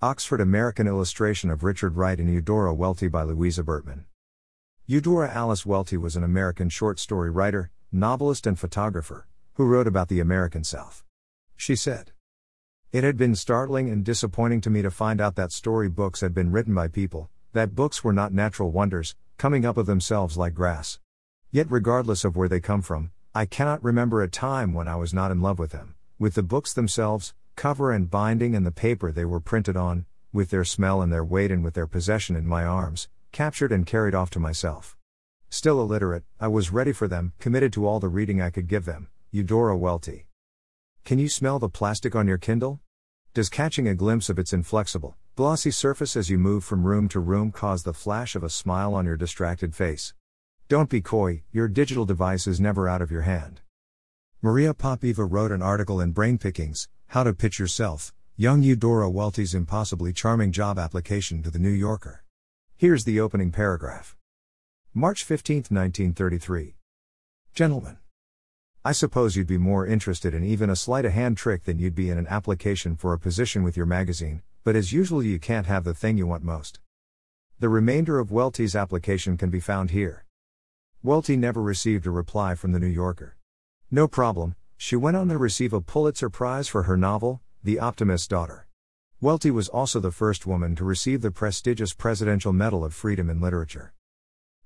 Oxford American illustration of Richard Wright and Eudora Welty by Louisa Burtman. Eudora Alice Welty was an American short story writer, novelist, and photographer who wrote about the American South. She said, It had been startling and disappointing to me to find out that story books had been written by people, that books were not natural wonders, coming up of themselves like grass. Yet, regardless of where they come from, I cannot remember a time when I was not in love with them, with the books themselves, cover and binding and the paper they were printed on, with their smell and their weight and with their possession in my arms, captured and carried off to myself. Still illiterate, I was ready for them, committed to all the reading I could give them. Eudora Welty. Can you smell the plastic on your Kindle? Does catching a glimpse of its inflexible, glossy surface as you move from room to room cause the flash of a smile on your distracted face? Don't be coy, your digital device is never out of your hand. Maria Popova wrote an article in Brain Pickings, How to Pitch Yourself, Young Eudora Welty's impossibly charming job application to the New Yorker. Here's the opening paragraph. March 15, 1933. Gentlemen. I suppose you'd be more interested in even a sleight of hand trick than you'd be in an application for a position with your magazine, but as usual, you can't have the thing you want most. The remainder of Welty's application can be found here. Welty never received a reply from the New Yorker. No problem, she went on to receive a Pulitzer Prize for her novel, The Optimist's Daughter. Welty was also the first woman to receive the prestigious Presidential Medal of Freedom in Literature.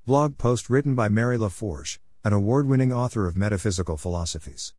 Blog post written by Mary LaForge, an award winning author of metaphysical philosophies.